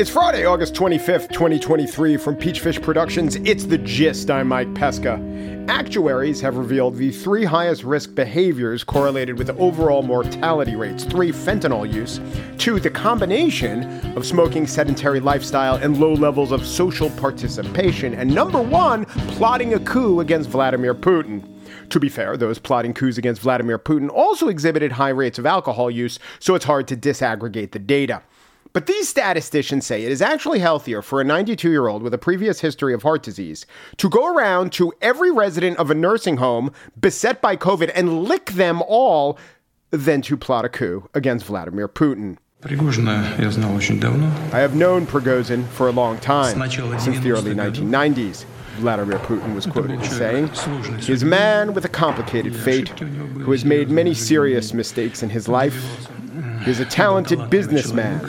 It's Friday, August 25th, 2023, from Peachfish Productions. It's the gist. I'm Mike Pesca. Actuaries have revealed the three highest risk behaviors correlated with overall mortality rates three, fentanyl use, two, the combination of smoking, sedentary lifestyle, and low levels of social participation, and number one, plotting a coup against Vladimir Putin. To be fair, those plotting coups against Vladimir Putin also exhibited high rates of alcohol use, so it's hard to disaggregate the data. But these statisticians say it is actually healthier for a 92 year old with a previous history of heart disease to go around to every resident of a nursing home beset by COVID and lick them all than to plot a coup against Vladimir Putin. I have known Prigozhin for a long time, since the early 1990s. Vladimir Putin was quoted as saying, He is a man with a complicated fate who has made many serious mistakes in his life He's a talented businessman.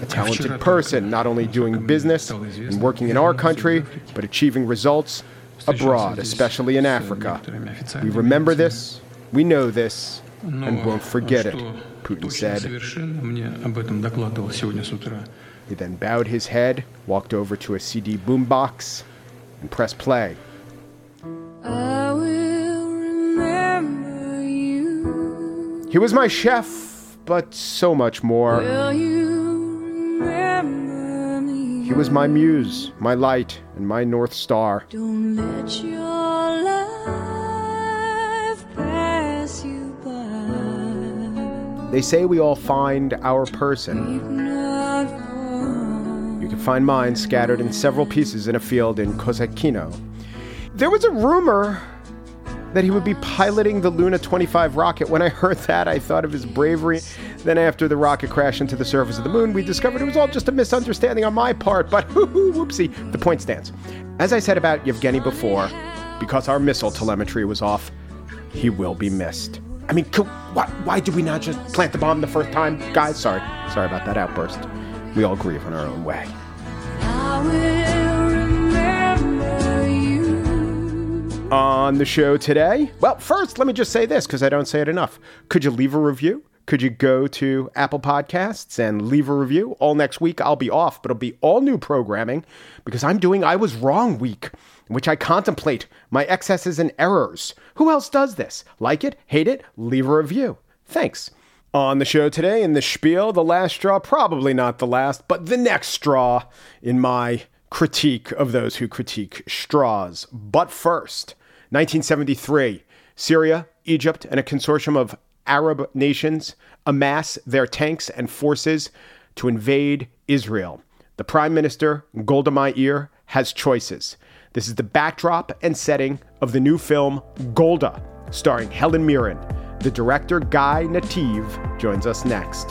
A talented person, not only doing business and working in our country, but achieving results abroad, especially in Africa. We remember this, we know this, and won't forget it, Putin said. He then bowed his head, walked over to a CD boombox, and pressed play. He was my chef, but so much more. He was my muse, my light, and my North Star. Don't let your life pass you by. They say we all find our person. Find mine scattered in several pieces in a field in Kosekino. There was a rumor that he would be piloting the Luna 25 rocket. When I heard that, I thought of his bravery. Then, after the rocket crashed into the surface of the moon, we discovered it was all just a misunderstanding on my part. But whoopsie, the point stands. As I said about Yevgeny before, because our missile telemetry was off, he will be missed. I mean, why, why did we not just plant the bomb the first time? Guys, sorry. Sorry about that outburst. We all grieve in our own way. On the show today? Well, first, let me just say this because I don't say it enough. Could you leave a review? Could you go to Apple Podcasts and leave a review? All next week, I'll be off, but it'll be all new programming because I'm doing I Was Wrong Week, in which I contemplate my excesses and errors. Who else does this? Like it? Hate it? Leave a review. Thanks. On the show today, in the spiel, the last straw, probably not the last, but the next straw in my critique of those who critique straws. But first, 1973, Syria, Egypt, and a consortium of Arab nations amass their tanks and forces to invade Israel. The Prime Minister, Golda Meir, has choices. This is the backdrop and setting of the new film Golda, starring Helen Mirren. The director, Guy Nattiv, joins us next.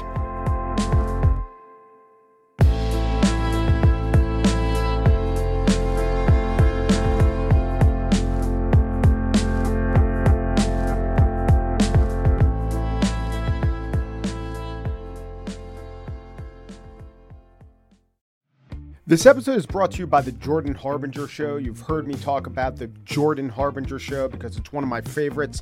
This episode is brought to you by the Jordan Harbinger Show. You've heard me talk about the Jordan Harbinger Show because it's one of my favorites.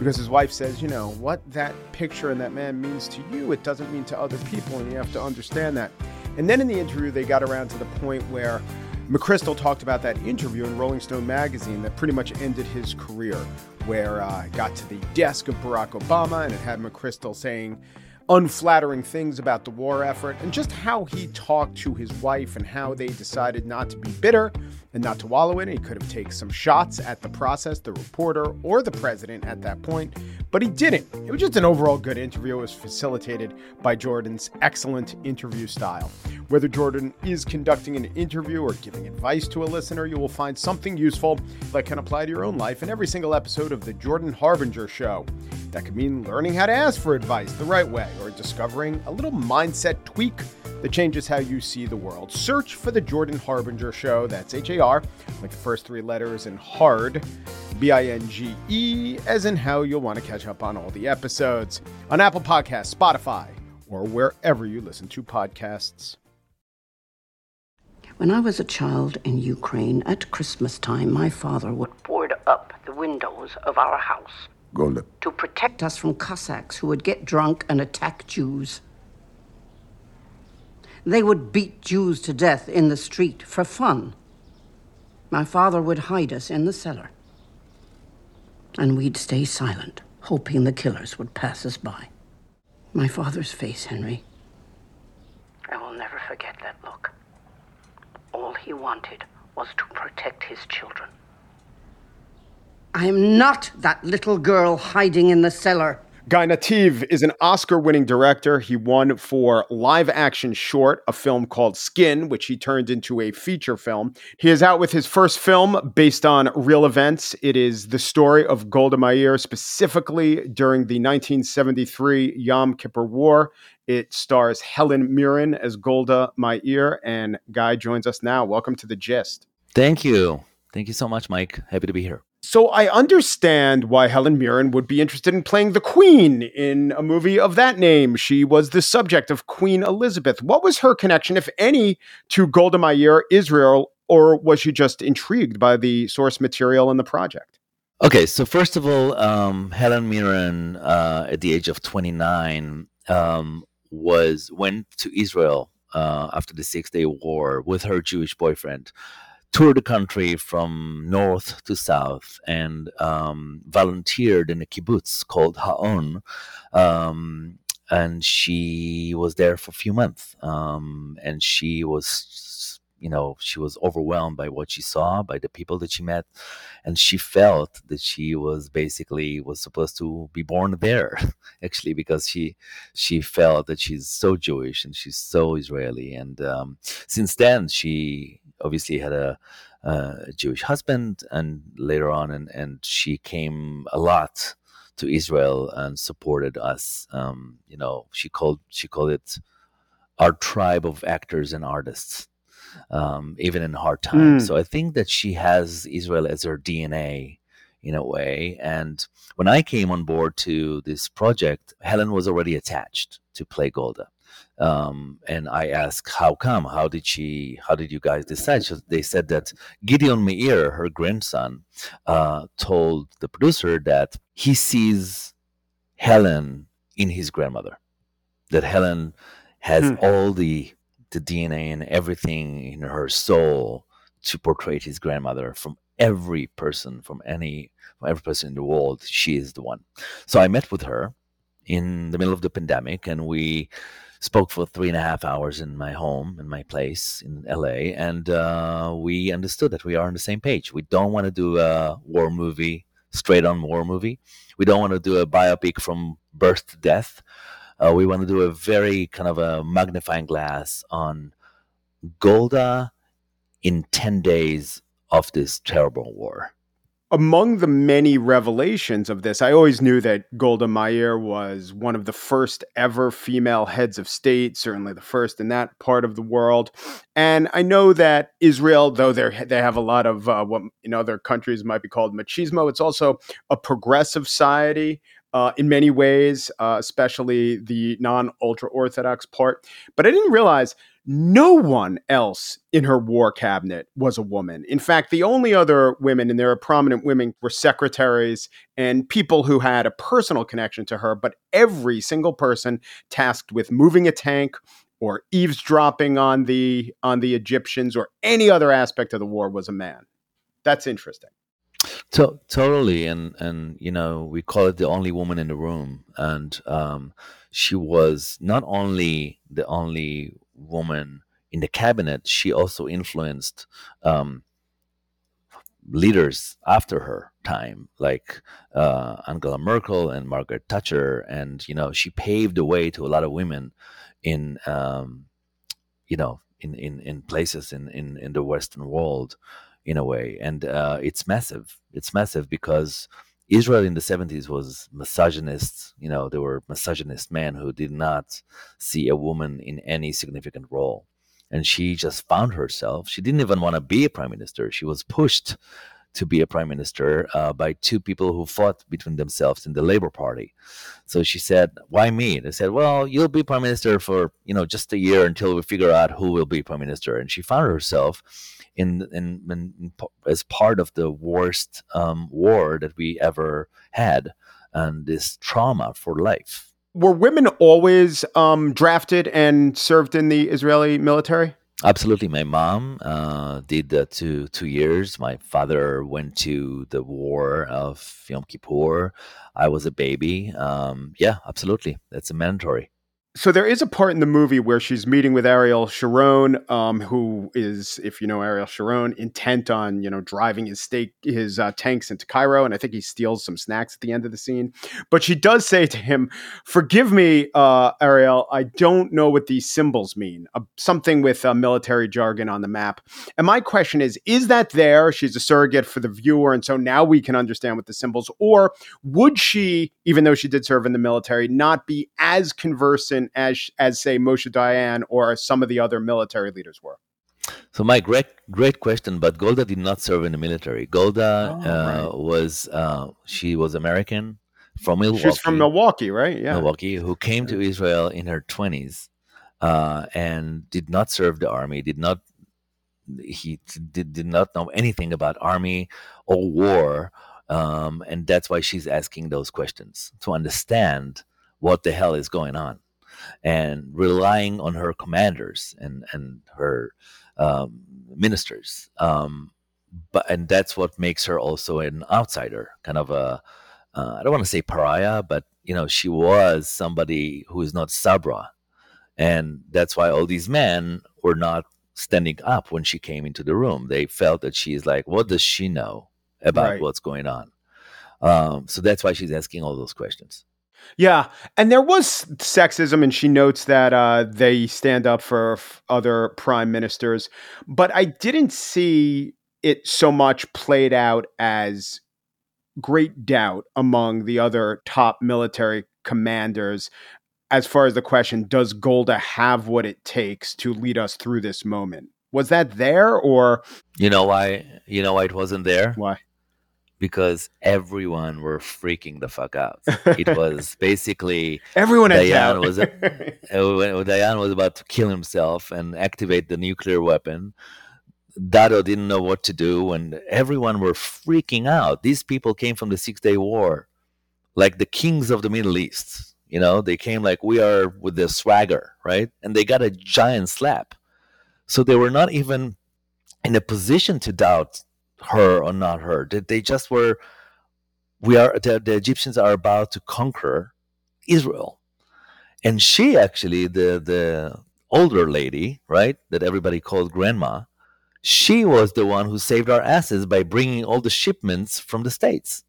Because his wife says, you know, what that picture and that man means to you, it doesn't mean to other people, and you have to understand that. And then in the interview, they got around to the point where McChrystal talked about that interview in Rolling Stone magazine that pretty much ended his career, where uh, got to the desk of Barack Obama and it had McChrystal saying, unflattering things about the war effort and just how he talked to his wife and how they decided not to be bitter and not to wallow in it. He could have taken some shots at the process, the reporter, or the president at that point, but he didn't. It was just an overall good interview. It was facilitated by Jordan's excellent interview style. Whether Jordan is conducting an interview or giving advice to a listener, you will find something useful that can apply to your own life in every single episode of The Jordan Harbinger Show. That could mean learning how to ask for advice the right way or discovering a little mindset tweak that changes how you see the world. Search for The Jordan Harbinger Show. That's H A R, like the first three letters, and hard, B I N G E, as in how you'll want to catch up on all the episodes on Apple Podcasts, Spotify, or wherever you listen to podcasts. When I was a child in Ukraine at Christmas time, my father would board up the windows of our house Golda. to protect us from Cossacks who would get drunk and attack Jews. They would beat Jews to death in the street for fun. My father would hide us in the cellar. And we'd stay silent, hoping the killers would pass us by. My father's face, Henry. I will never forget that look. All he wanted was to protect his children. I am not that little girl hiding in the cellar. Guy Nattiv is an Oscar winning director. He won for live action short, a film called Skin, which he turned into a feature film. He is out with his first film based on real events. It is the story of Golda Meir, specifically during the 1973 Yom Kippur War. It stars Helen Mirren as Golda Meir, and Guy joins us now. Welcome to the gist. Thank you. Thank you so much, Mike. Happy to be here. So I understand why Helen Mirren would be interested in playing the Queen in a movie of that name. She was the subject of Queen Elizabeth. What was her connection, if any, to Golda Meir, Israel, or was she just intrigued by the source material and the project? Okay, so first of all, um, Helen Mirren, uh, at the age of 29, um, was went to Israel uh, after the Six Day War with her Jewish boyfriend toured the country from north to south and um, volunteered in a kibbutz called Ha'on. Um, and she was there for a few months. Um, and she was, you know, she was overwhelmed by what she saw, by the people that she met. And she felt that she was basically was supposed to be born there, actually, because she she felt that she's so Jewish and she's so Israeli. And um, since then, she obviously had a, a, Jewish husband, and later on, and and she came a lot to Israel and supported us. Um, you know, she called she called it our tribe of actors and artists, um, even in hard times. Mm. So I think that she has Israel as her DNA in a way. And when I came on board to this project, Helen was already attached to play Golda. Um, and I asked, how come? How did she? How did you guys decide? So they said that Gideon Meir, her grandson, uh, told the producer that he sees Helen in his grandmother. That Helen has hmm. all the the DNA and everything in her soul to portray his grandmother from every person, from any from every person in the world. She is the one. So I met with her in the middle of the pandemic, and we spoke for three and a half hours in my home, in my place in LA, and uh, we understood that we are on the same page. We don't want to do a war movie, straight on war movie. We don't want to do a biopic from birth to death. Uh, we want to do a very kind of a magnifying glass on Golda in 10 days of this terrible war among the many revelations of this, I always knew that Golda Meir was one of the first ever female heads of state, certainly the first in that part of the world. And I know that Israel, though they they have a lot of uh, what in other countries might be called machismo, it's also a progressive society. Uh, in many ways, uh, especially the non ultra Orthodox part. But I didn't realize no one else in her war cabinet was a woman. In fact, the only other women, and there are prominent women, were secretaries and people who had a personal connection to her. But every single person tasked with moving a tank or eavesdropping on the on the Egyptians or any other aspect of the war was a man. That's interesting. To- totally, and and you know we call it the only woman in the room, and um, she was not only the only woman in the cabinet, she also influenced um, leaders after her time, like uh, Angela Merkel and Margaret Thatcher, and you know she paved the way to a lot of women in um, you know in, in, in places in, in, in the Western world in a way, and uh, it's massive. It's massive because Israel in the 70s was misogynist. You know, there were misogynist men who did not see a woman in any significant role. And she just found herself, she didn't even want to be a prime minister. She was pushed to be a prime minister uh, by two people who fought between themselves in the Labour Party. So she said, "Why me?" They said, "Well, you'll be prime minister for you know just a year until we figure out who will be prime minister." And she found herself in in, in as part of the worst um, war that we ever had, and this trauma for life. Were women always um, drafted and served in the Israeli military? Absolutely. My mom uh, did uh, two two years. My father went to the war of Yom Kippur. I was a baby. Um, yeah, absolutely. That's a mandatory so there is a part in the movie where she's meeting with Ariel Sharon, um, who is, if you know Ariel Sharon, intent on you know driving his stake his uh, tanks into Cairo, and I think he steals some snacks at the end of the scene. But she does say to him, "Forgive me, uh, Ariel, I don't know what these symbols mean. Uh, something with military jargon on the map." And my question is: Is that there? She's a surrogate for the viewer, and so now we can understand what the symbols. Or would she, even though she did serve in the military, not be as conversant? As as say Moshe Dayan or some of the other military leaders were? So, my great great question, but Golda did not serve in the military. Golda oh, uh, right. was uh, she was American from Milwaukee. She's from Milwaukee, right? Yeah, Milwaukee, who came to Israel in her twenties uh, and did not serve the army. Did not he did, did not know anything about army or war, um, and that's why she's asking those questions to understand what the hell is going on and relying on her commanders and and her um, ministers. Um, but and that's what makes her also an outsider, kind of a uh, I don't want to say pariah, but you know she was somebody who is not sabra, and that's why all these men were not standing up when she came into the room. They felt that she's like, what does she know about right. what's going on? Um, so that's why she's asking all those questions. Yeah, and there was sexism, and she notes that uh, they stand up for f- other prime ministers, but I didn't see it so much played out as great doubt among the other top military commanders as far as the question does Golda have what it takes to lead us through this moment? Was that there or You know why you know why it wasn't there? Why? Because everyone were freaking the fuck out. It was basically everyone Dayan was uh, Dayan was about to kill himself and activate the nuclear weapon. Dado didn't know what to do, and everyone were freaking out. These people came from the Six Day War, like the kings of the Middle East. You know, they came like we are with the swagger, right? And they got a giant slap. So they were not even in a position to doubt her or not her. They, they just were. We are the, the Egyptians are about to conquer Israel, and she actually the the older lady, right, that everybody called grandma, she was the one who saved our asses by bringing all the shipments from the states.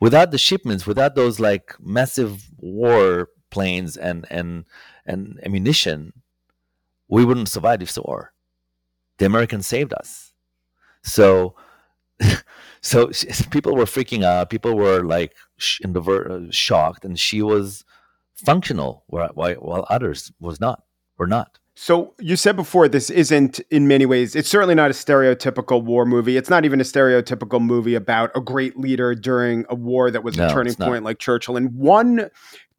Without the shipments, without those like massive war planes and and and ammunition, we wouldn't survive this war. The Americans saved us. So, so people were freaking out. People were like in the ver- uh, shocked, and she was functional while, while others was not or not. So you said before this isn't in many ways it's certainly not a stereotypical war movie. It's not even a stereotypical movie about a great leader during a war that was no, a turning point like Churchill. And one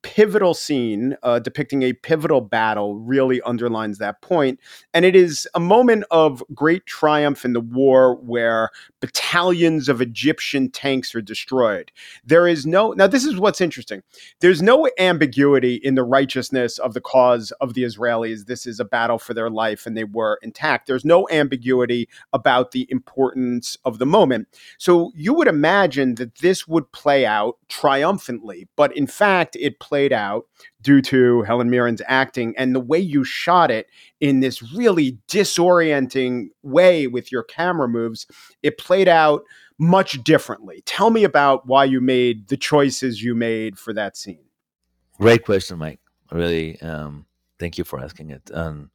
pivotal scene uh, depicting a pivotal battle really underlines that point. And it is a moment of great triumph in the war where battalions of Egyptian tanks are destroyed. There is no, now, this is what's interesting. There's no ambiguity in the righteousness of the cause of the Israelis. This is a battle for their life and they were intact. There's no ambiguity about the importance of the moment. So you would imagine that this would play out triumphantly, but in fact, it played out due to Helen Mirren's acting and the way you shot it in this really disorienting way with your camera moves. It played out much differently. Tell me about why you made the choices you made for that scene. Great question, Mike. Really, um, Thank you for asking it. Um,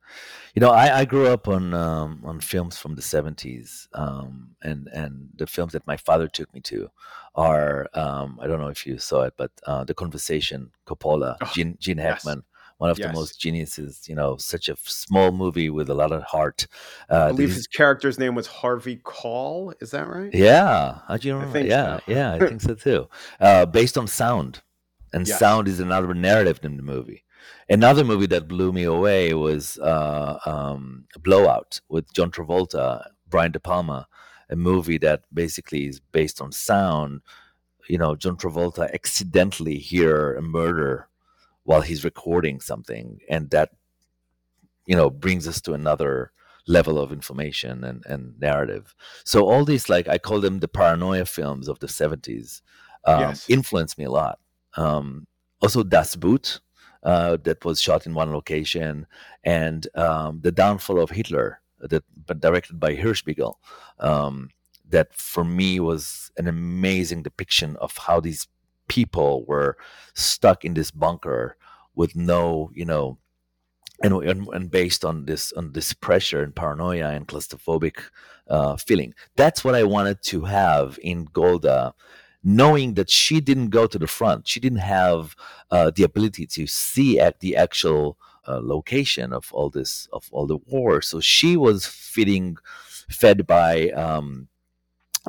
you know, I, I grew up on um, on films from the seventies, um, and and the films that my father took me to are um, I don't know if you saw it, but uh, the Conversation, Coppola, Oh, Gene, Gene yes. Hackman, one of Yes. the most geniuses. You know, such a small movie with a lot of heart. Uh, I believe his character's name was Harry Caul. Is that right? yeah, how do you remember? yeah, so. yeah, I think so too. Uh, based on sound, and Yes. sound is another narrative in the movie. Another movie that blew me away was uh, um, Blowout with John Travolta, Brian De Palma, a movie that basically is based on sound. You know, John Travolta accidentally hear a murder while he's recording something, and that you know brings us to another level of information and, and narrative. So all these, like I call them the paranoia films of the seventies, um, Yes. influenced me a lot. Um, also, Das Boot, uh, that was shot in one location, and um, the downfall of Hitler, that but directed by Hirschbiegel. Um, that for me was an amazing depiction of how these people were stuck in this bunker with no, you know, and, and, and based on this on this pressure and paranoia and claustrophobic uh, feeling. That's what I wanted to have in Golda, knowing that she didn't go to the front. She didn't have uh, the ability to see at the actual uh, location of all this of all the war. So she was feeding, fed by um,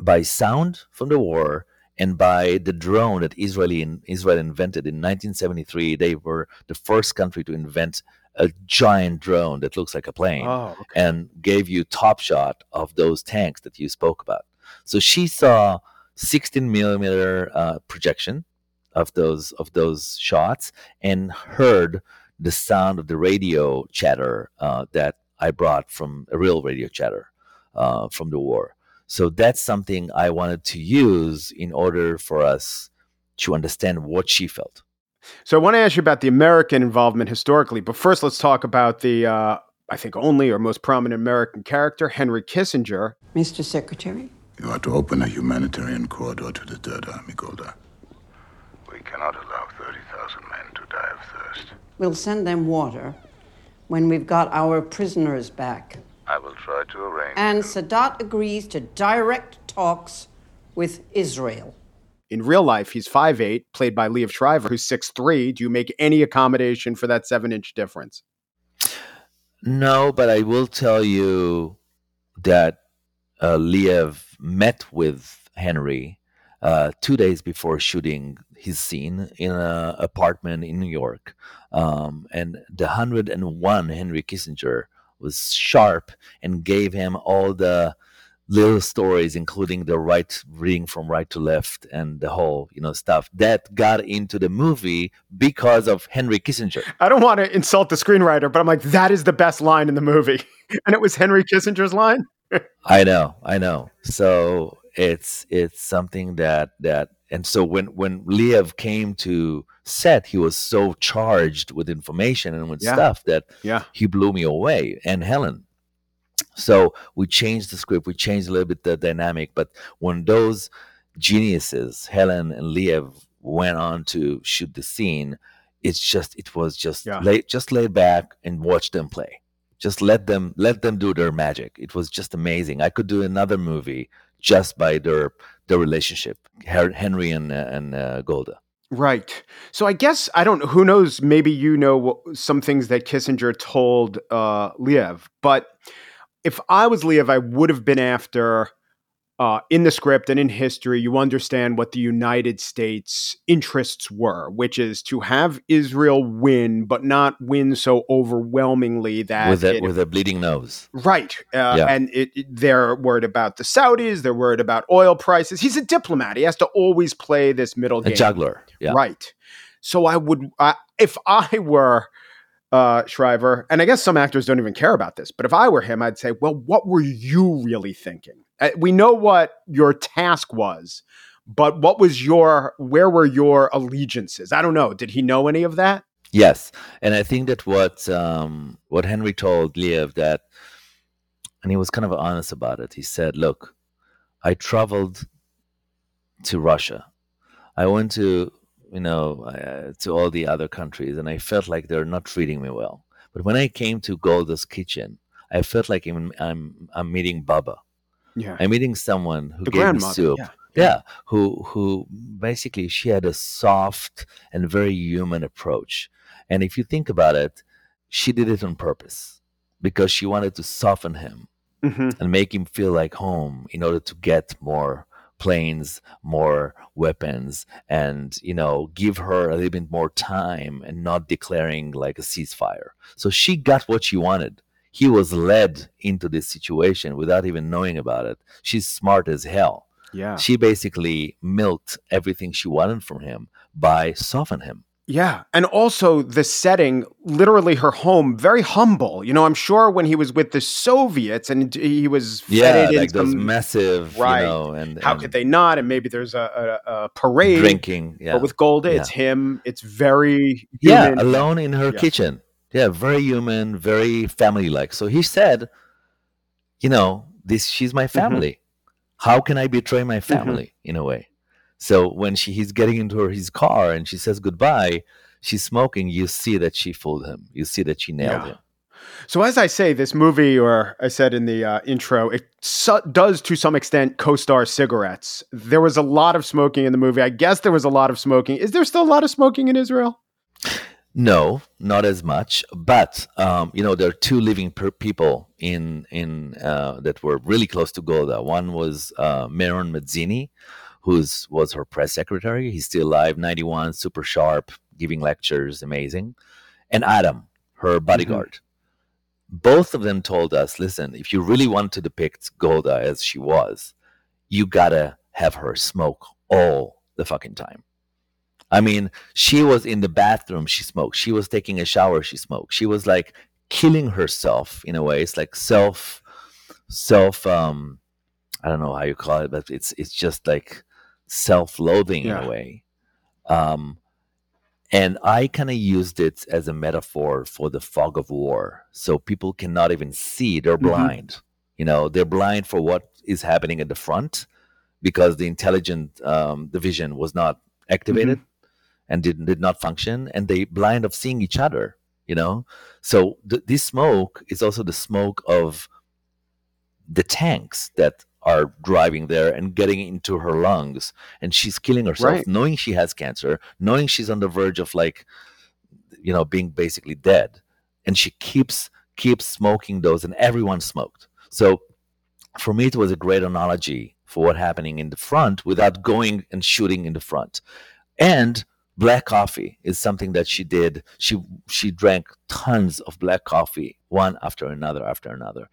by sound from the war and by the drone that Israeli in, Israel invented in 1973. They were the first country to invent a giant drone that looks like a plane Oh, okay. and gave you top shot of those tanks that you spoke about. So she saw 16 millimeter uh, projection of those of those shots and heard the sound of the radio chatter uh, that I brought from a real radio chatter uh, from the war. So that's something I wanted to use in order for us to understand what she felt. So I want to ask you about the American involvement historically, but first let's talk about the, uh, I think, only or most prominent American character, Henry Kissinger. Mr. Secretary? You are to open a humanitarian corridor to the Third Army, Golda. We cannot allow 30,000 men to die of thirst. We'll send them water when we've got our prisoners back. I will try to arrange. And Sadat agrees to direct talks with Israel. In real life, he's 5'8, played by Liev Schreiber, who's 6'3. Do you make any accommodation for that seven inch difference? No, but I will tell you that uh, Liev met with Henry uh, two days before shooting his scene in an apartment in New York. Um, and the 101 Henry Kissinger was sharp and gave him all the little stories, including the right reading from right to left and the whole, you know, stuff that got into the movie because of Henry Kissinger. I don't want to insult the screenwriter, but I'm like, that is the best line in the movie. and it was Henry Kissinger's line. I know, I know. So it's it's something that that and so when when Liev came to set, he was so charged with information and with Yeah. stuff that Yeah. he blew me away and Helen. So we changed the script, we changed a little bit the dynamic, but when those geniuses, Helen and Liev, went on to shoot the scene, it's just it was just Yeah. lay, just lay back and watch them play. Just let them let them do their magic. It was just amazing. I could do another movie just by their their relationship, Henry and and uh, Golda. Right. So I guess I don't. Who knows? Maybe you know what, some things that Kissinger told uh, Liev. But if I was Liev, I would have been after uh, in the script and in history. You understand what the United States interests were, which is to have Israel win, but not win so overwhelmingly that with a it with a bleeding nose. Right. Uh, Yeah. And it, it- they're worried about the Saudis. They're worried about oil prices. He's a diplomat. He has to always play this middle A game. juggler. Yeah. Right. So I would, I if I were uh, Schreiber, and I guess some actors don't even care about this, but if I were him, I'd say, well, what were you really thinking? Uh, we know what your task was, but what was your, where were your allegiances? I don't know. Did he know any of that? Yes, and I think that what um, what Henry told Liev that, and he was kind of honest about it. He said, "Look, I traveled to Russia. I went to you know uh, to all the other countries, and I felt like they're not treating me well. But when I came to Golda's kitchen, I felt like I'm I'm, I'm meeting Baba. Yeah. I'm meeting someone who The gave me soup. yeah. Yeah, who who basically she had a soft and very human approach. And if you think about it, she did it on purpose because she wanted to soften him hmm and make him feel like home in order to get more planes, more weapons, and you know, give her a little bit more time and not declaring like a ceasefire. So she got what she wanted. He was led into this situation without even knowing about it. She's smart as hell. Yeah. She basically milked everything she wanted from him by softening him. Yeah. And also the setting, literally her home, very humble. You know, I'm sure when he was with the Soviets and he was Yeah, like those some- massive, Right. you know, and how and could they not? And maybe there's a, a, a parade. drinking? Yeah, But with Golda, it's him. It's very yeah alone in her Yeah. kitchen yeah very human very family like so he said you know this she's my Mm-hmm. family how can i betray my family in a way so when she he's getting into her, his car and she says goodbye she's smoking you see that she fooled him you see that she nailed Yeah. him So as I say, this movie, or I said in the uh, intro, it su- does to some extent co-star cigarettes. There was a lot of smoking in the movie. I guess there was a lot of smoking. Is there still a lot of smoking in Israel? No, not as much. But um, you know, there are two living per- people in in uh, that were really close to Golda. One was uh, Meron Medzini, who's was her press secretary. He's still alive, ninety one, super sharp, giving lectures, amazing. And Adam, her bodyguard. Both of them told us, listen, if you really want to depict Golda as she was, you gotta have her smoke all the fucking time. I mean, she was in the bathroom, she smoked. She was taking a shower, she smoked. She was like killing herself in a way. It's like self, self. Um, I don't know how you call it, but it's it's just like self-loathing in a way. Um, and I kind of used it as a metaphor for the fog of war. So people cannot even see; they're Mhm. blind. You know, they're blind for what is happening at the front because the intelligent um, division was not activated and did, did not function and they blind of seeing each other you know? So th- this smoke is also the smoke of the tanks that are driving there and getting into her lungs and she's killing herself Right. knowing she has cancer knowing she's on the verge of like you know being basically dead and she keeps keeps smoking those and everyone smoked. So for me it was a great analogy for what happening in the front without going and shooting in the front. And black coffee is something that she did she she drank tons of black coffee one after another after another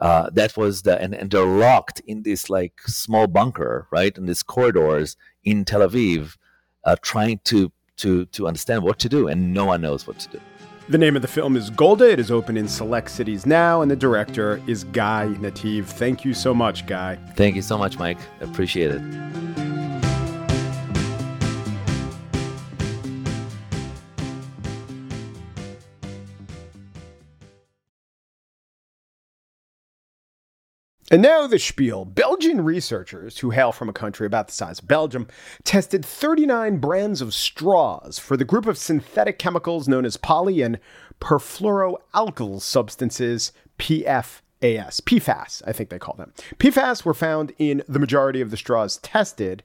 uh, that was the and, and they're locked in this like small bunker right in these corridors in tel aviv uh, trying to to to understand what to do and no one knows what to do The name of the film is Golda. It is open in select cities now, and the director is Guy Nattiv. Thank you so much, Guy. thank you so much mike appreciate it And now the spiel. Belgian researchers who hail from a country about the size of Belgium tested 39 brands of straws for the group of synthetic chemicals known as poly and perfluoroalkyl substances, PFAS. PFAS, I think they call them. PFAS were found in the majority of the straws tested,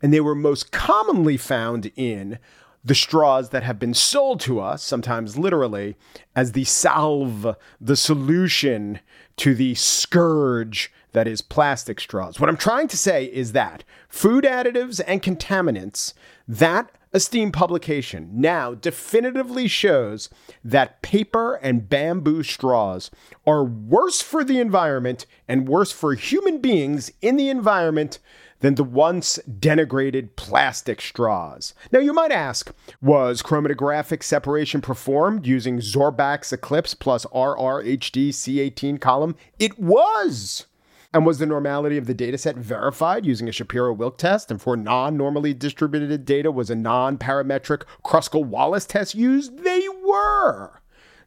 and they were most commonly found in the straws that have been sold to us, sometimes literally, as the salve, the solution to the scourge that is plastic straws. What I'm trying to say is that food additives and contaminants, that esteemed publication now definitively shows that paper and bamboo straws are worse for the environment and worse for human beings in the environment than the once denigrated plastic straws. Now, you might ask, was chromatographic separation performed using Zorbax Eclipse plus RRHD C18 column? It was! And was the normality of the dataset verified using a Shapiro Wilk test? And for non normally distributed data, was a non parametric Kruskal Wallis test used? They were!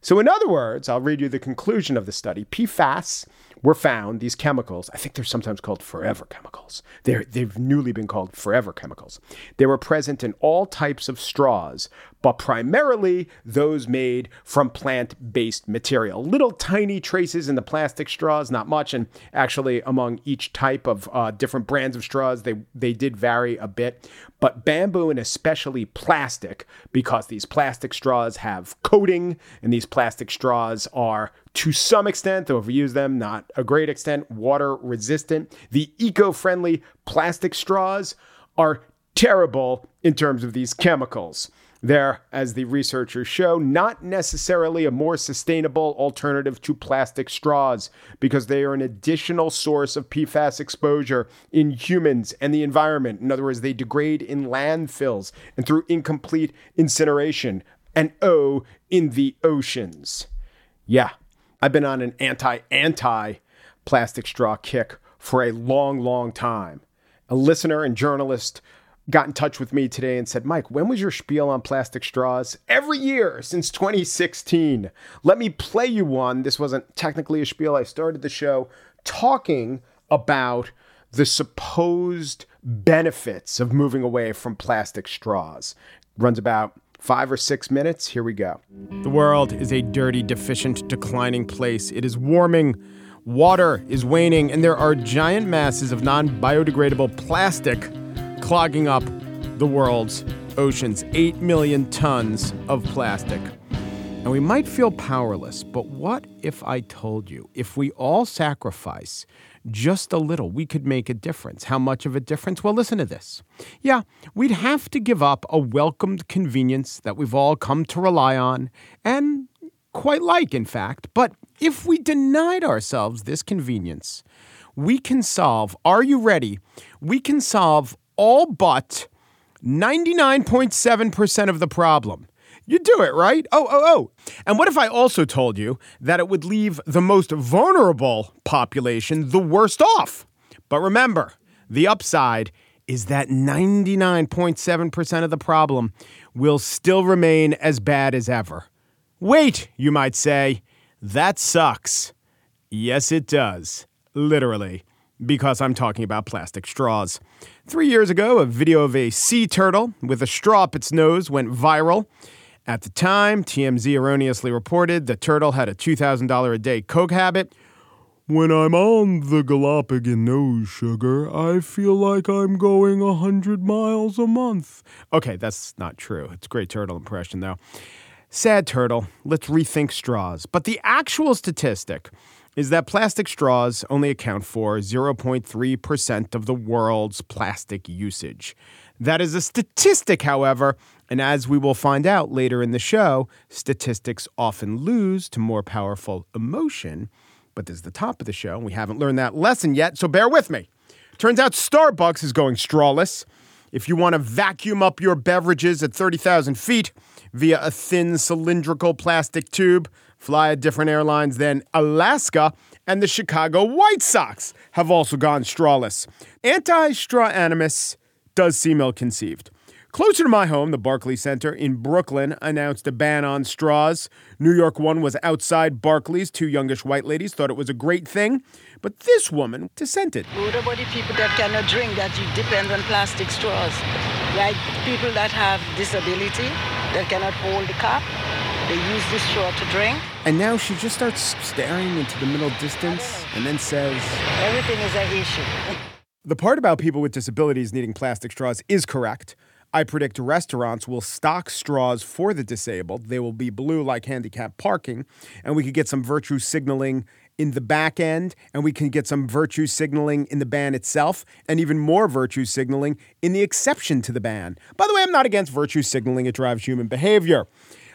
So, in other words, I'll read you the conclusion of the study. PFAS were found, these chemicals, I think they're sometimes called forever chemicals. They're, they've newly been called forever chemicals. They were present in all types of straws, but primarily those made from plant based material. Little tiny traces in the plastic straws, not much. And actually, among each type of uh, different brands of straws, they, they did vary a bit. But bamboo and especially plastic, because these plastic straws have coating and these plastic straws are to some extent, though if we use them, not a great extent, water resistant. The eco friendly plastic straws are terrible in terms of these chemicals. They're, as the researchers show, not necessarily a more sustainable alternative to plastic straws because they are an additional source of PFAS exposure in humans and the environment. In other words, they degrade in landfills and through incomplete incineration, and oh, in the oceans. Yeah, I've been on an anti anti plastic straw kick for a long, long time. A listener and journalist got in touch with me today and said, Mike, when was your spiel on plastic straws? Every year since 2016. Let me play you one. This wasn't technically a spiel. I started the show talking about the supposed benefits of moving away from plastic straws. Runs about five or six minutes. Here we go. The world is a dirty, deficient, declining place. It is warming. Water is waning, and there are giant masses of non biodegradable plastic clogging up the world's oceans. Eight million tons of plastic. And we might feel powerless, but what if I told you if we all sacrifice just a little, we could make a difference? How much of a difference? Well, listen to this. Yeah, we'd have to give up a welcomed convenience that we've all come to rely on and quite like, in fact. But if we denied ourselves this convenience, we can solve, are you ready? We can solve all but 99.7% of the problem. You do it, right? Oh, oh, oh. And what if I also told you that it would leave the most vulnerable population the worst off? But remember, the upside is that 99.7% of the problem will still remain as bad as ever. Wait, you might say, that sucks. Yes, it does. Literally because I'm talking about plastic straws. Three years ago, a video of a sea turtle with a straw up its nose went viral. At the time, TMZ erroneously reported the turtle had a $2,000 a day coke habit. When I'm on the Galapagos nose sugar, I feel like I'm going 100 miles a month. Okay, that's not true. It's a great turtle impression, though. Sad turtle, let's rethink straws. But the actual statistic is that plastic straws only account for 0.3% of the world's plastic usage. That is a statistic, however, and as we will find out later in the show, statistics often lose to more powerful emotion. But this is the top of the show, and we haven't learned that lesson yet, so bear with me. Turns out Starbucks is going strawless. If you want to vacuum up your beverages at 30,000 feet via a thin cylindrical plastic tube, fly at different airlines than Alaska, and the Chicago White Sox have also gone strawless. Anti straw animus does seem ill conceived. Closer to my home, the Barclays Center in Brooklyn announced a ban on straws. New York one was outside Barclays. Two youngish white ladies thought it was a great thing, but this woman dissented. What about the people that cannot drink that you depend on plastic straws? Like people that have disability that cannot hold the cup they use this straw to drink. And now she just starts staring into the middle distance and then says, Everything is an issue. the part about people with disabilities needing plastic straws is correct. I predict restaurants will stock straws for the disabled. They will be blue like handicap parking, and we could get some virtue signaling in the back end, and we can get some virtue signaling in the ban itself, and even more virtue signaling in the exception to the ban. By the way, I'm not against virtue signaling, it drives human behavior.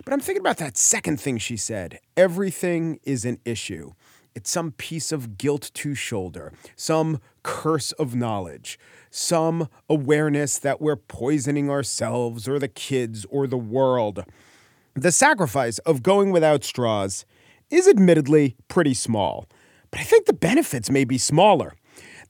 But I'm thinking about that second thing she said everything is an issue. It's some piece of guilt to shoulder, some curse of knowledge, some awareness that we're poisoning ourselves or the kids or the world. The sacrifice of going without straws is admittedly pretty small, but I think the benefits may be smaller.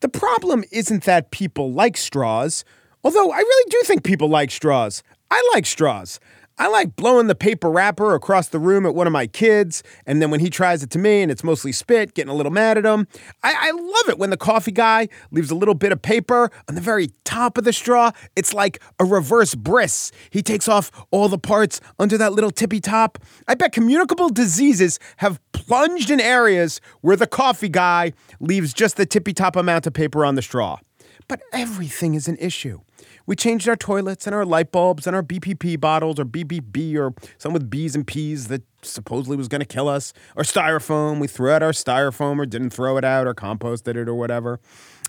The problem isn't that people like straws, although I really do think people like straws. I like straws. I like blowing the paper wrapper across the room at one of my kids, and then when he tries it to me and it's mostly spit, getting a little mad at him. I, I love it when the coffee guy leaves a little bit of paper on the very top of the straw. It's like a reverse bris. He takes off all the parts under that little tippy top. I bet communicable diseases have plunged in areas where the coffee guy leaves just the tippy top amount of paper on the straw. But everything is an issue. We changed our toilets and our light bulbs and our BPP bottles or BBB or some with B's and P's that supposedly was going to kill us. Or styrofoam. We threw out our styrofoam or didn't throw it out or composted it or whatever.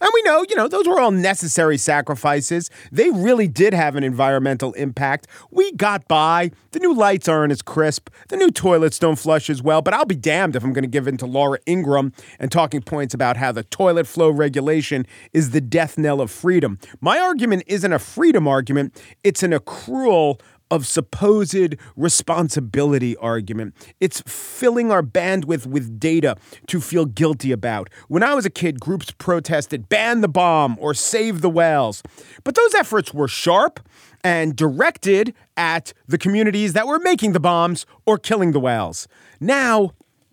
And we know, you know, those were all necessary sacrifices. They really did have an environmental impact. We got by. The new lights aren't as crisp. The new toilets don't flush as well. But I'll be damned if I'm going to give in to Laura Ingraham and talking points about how the toilet flow regulation is the death knell of freedom. My argument isn't a freedom argument, it's an accrual of supposed responsibility argument. It's filling our bandwidth with data to feel guilty about. When I was a kid, groups protested ban the bomb or save the whales. But those efforts were sharp and directed at the communities that were making the bombs or killing the whales. Now,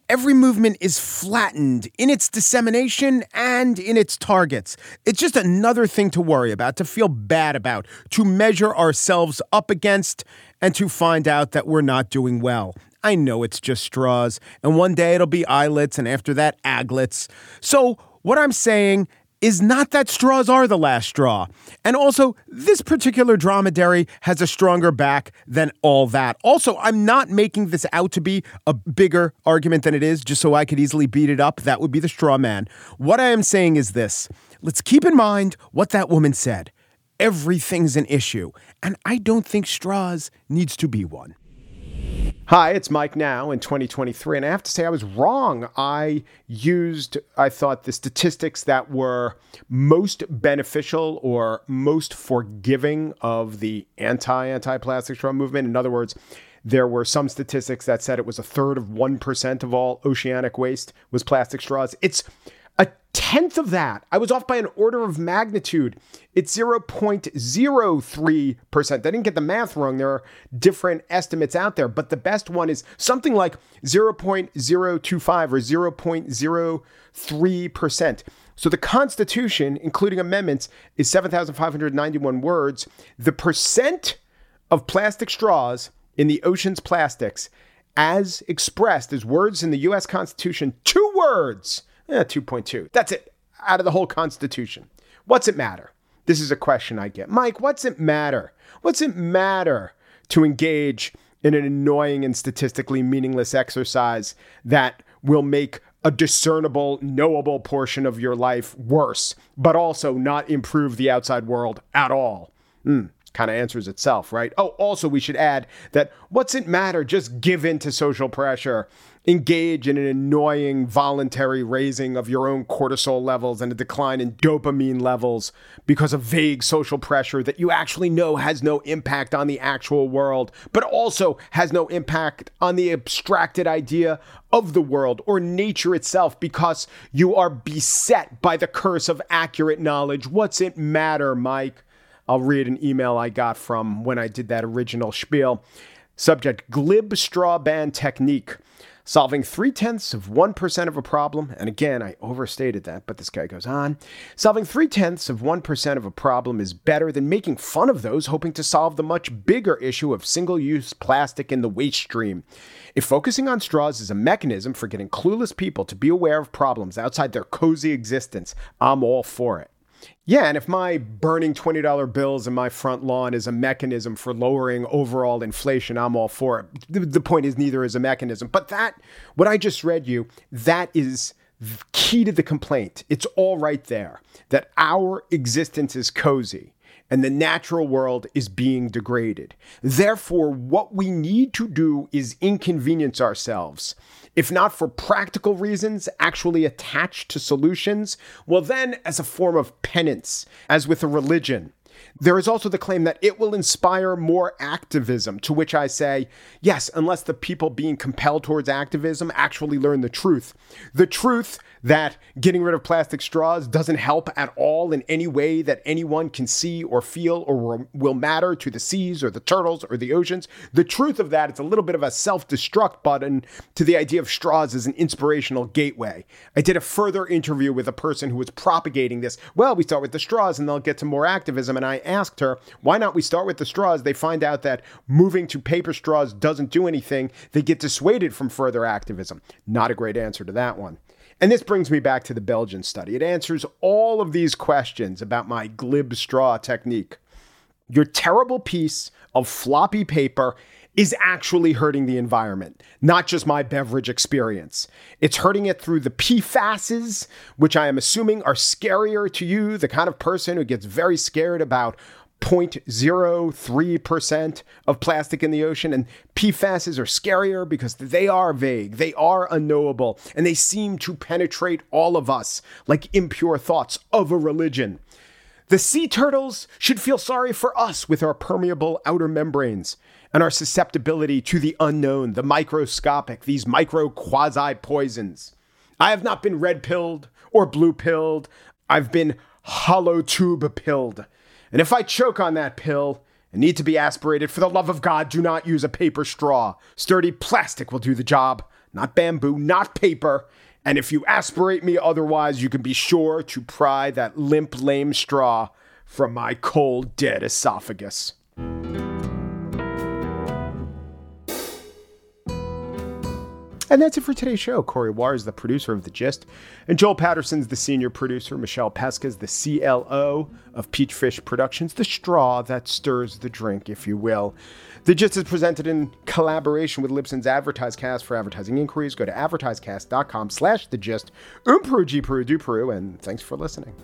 every movement is flattened in its dissemination and in its targets. It's just another thing to worry about, to feel bad about, to measure ourselves up against, and to find out that we're not doing well. I know it's just straws, and one day it'll be eyelets, and after that, aglets. So, what I'm saying is not that straws are the last straw. And also, this particular dromedary has a stronger back than all that. Also, I'm not making this out to be a bigger argument than it is, just so I could easily beat it up. That would be the straw man. What I am saying is this let's keep in mind what that woman said. Everything's an issue, and I don't think straws needs to be one. Hi, it's Mike now in 2023. And I have to say, I was wrong. I used, I thought, the statistics that were most beneficial or most forgiving of the anti anti plastic straw movement. In other words, there were some statistics that said it was a third of 1% of all oceanic waste was plastic straws. It's tenth of that. I was off by an order of magnitude. It's 0.03%. I didn't get the math wrong. There are different estimates out there, but the best one is something like 0.025 or 0.03%. So the Constitution, including amendments, is 7,591 words. The percent of plastic straws in the ocean's plastics, as expressed as words in the US Constitution, two words Eh, 2.2. That's it. Out of the whole Constitution. What's it matter? This is a question I get. Mike, what's it matter? What's it matter to engage in an annoying and statistically meaningless exercise that will make a discernible, knowable portion of your life worse, but also not improve the outside world at all? Hmm kind of answers itself, right? Oh, also, we should add that what's it matter? Just give in to social pressure engage in an annoying voluntary raising of your own cortisol levels and a decline in dopamine levels because of vague social pressure that you actually know has no impact on the actual world, but also has no impact on the abstracted idea of the world or nature itself because you are beset by the curse of accurate knowledge. What's it matter, Mike? I'll read an email I got from when I did that original spiel. Subject Glib Straw Band Technique solving three tenths of 1% of a problem, and again, I overstated that, but this guy goes on. Solving three tenths of 1% of a problem is better than making fun of those hoping to solve the much bigger issue of single use plastic in the waste stream. If focusing on straws is a mechanism for getting clueless people to be aware of problems outside their cozy existence, I'm all for it. Yeah, and if my burning $20 bills in my front lawn is a mechanism for lowering overall inflation, I'm all for it. The, the point is, neither is a mechanism. But that, what I just read you, that is key to the complaint. It's all right there that our existence is cozy and the natural world is being degraded. Therefore, what we need to do is inconvenience ourselves if not for practical reasons, actually attached to solutions, well, then as a form of penance, as with a religion. There is also the claim that it will inspire more activism, to which I say, yes, unless the people being compelled towards activism actually learn the truth. The truth that getting rid of plastic straws doesn't help at all in any way that anyone can see or feel or will matter to the seas or the turtles or the oceans. The truth of that, it's a little bit of a self destruct button to the idea of straws as an inspirational gateway. I did a further interview with a person who was propagating this. Well, we start with the straws and they'll get to more activism. And I asked her, why not we start with the straws? They find out that moving to paper straws doesn't do anything. They get dissuaded from further activism. Not a great answer to that one. And this brings me back to the Belgian study. It answers all of these questions about my glib straw technique. Your terrible piece of floppy paper is actually hurting the environment, not just my beverage experience. It's hurting it through the PFASs, which I am assuming are scarier to you, the kind of person who gets very scared about 0.03% of plastic in the ocean. And PFASs are scarier because they are vague, they are unknowable, and they seem to penetrate all of us like impure thoughts of a religion. The sea turtles should feel sorry for us with our permeable outer membranes and our susceptibility to the unknown, the microscopic, these micro quasi poisons. I have not been red pilled or blue pilled. I've been hollow tube pilled. And if I choke on that pill and need to be aspirated, for the love of God, do not use a paper straw. Sturdy plastic will do the job, not bamboo, not paper. And if you aspirate me otherwise, you can be sure to pry that limp, lame straw from my cold, dead esophagus. And that's it for today's show. Corey Wara is the producer of The Gist, and Joel Patterson's the senior producer. Michelle Pesca is the CLO of Peachfish Productions, the straw that stirs the drink, if you will. The Gist is presented in collaboration with Libsyn's AdvertiseCast. For advertising inquiries, go to advertisecast.com slash The Gist. Um Peru, G Peru, Du Peru, and thanks for listening.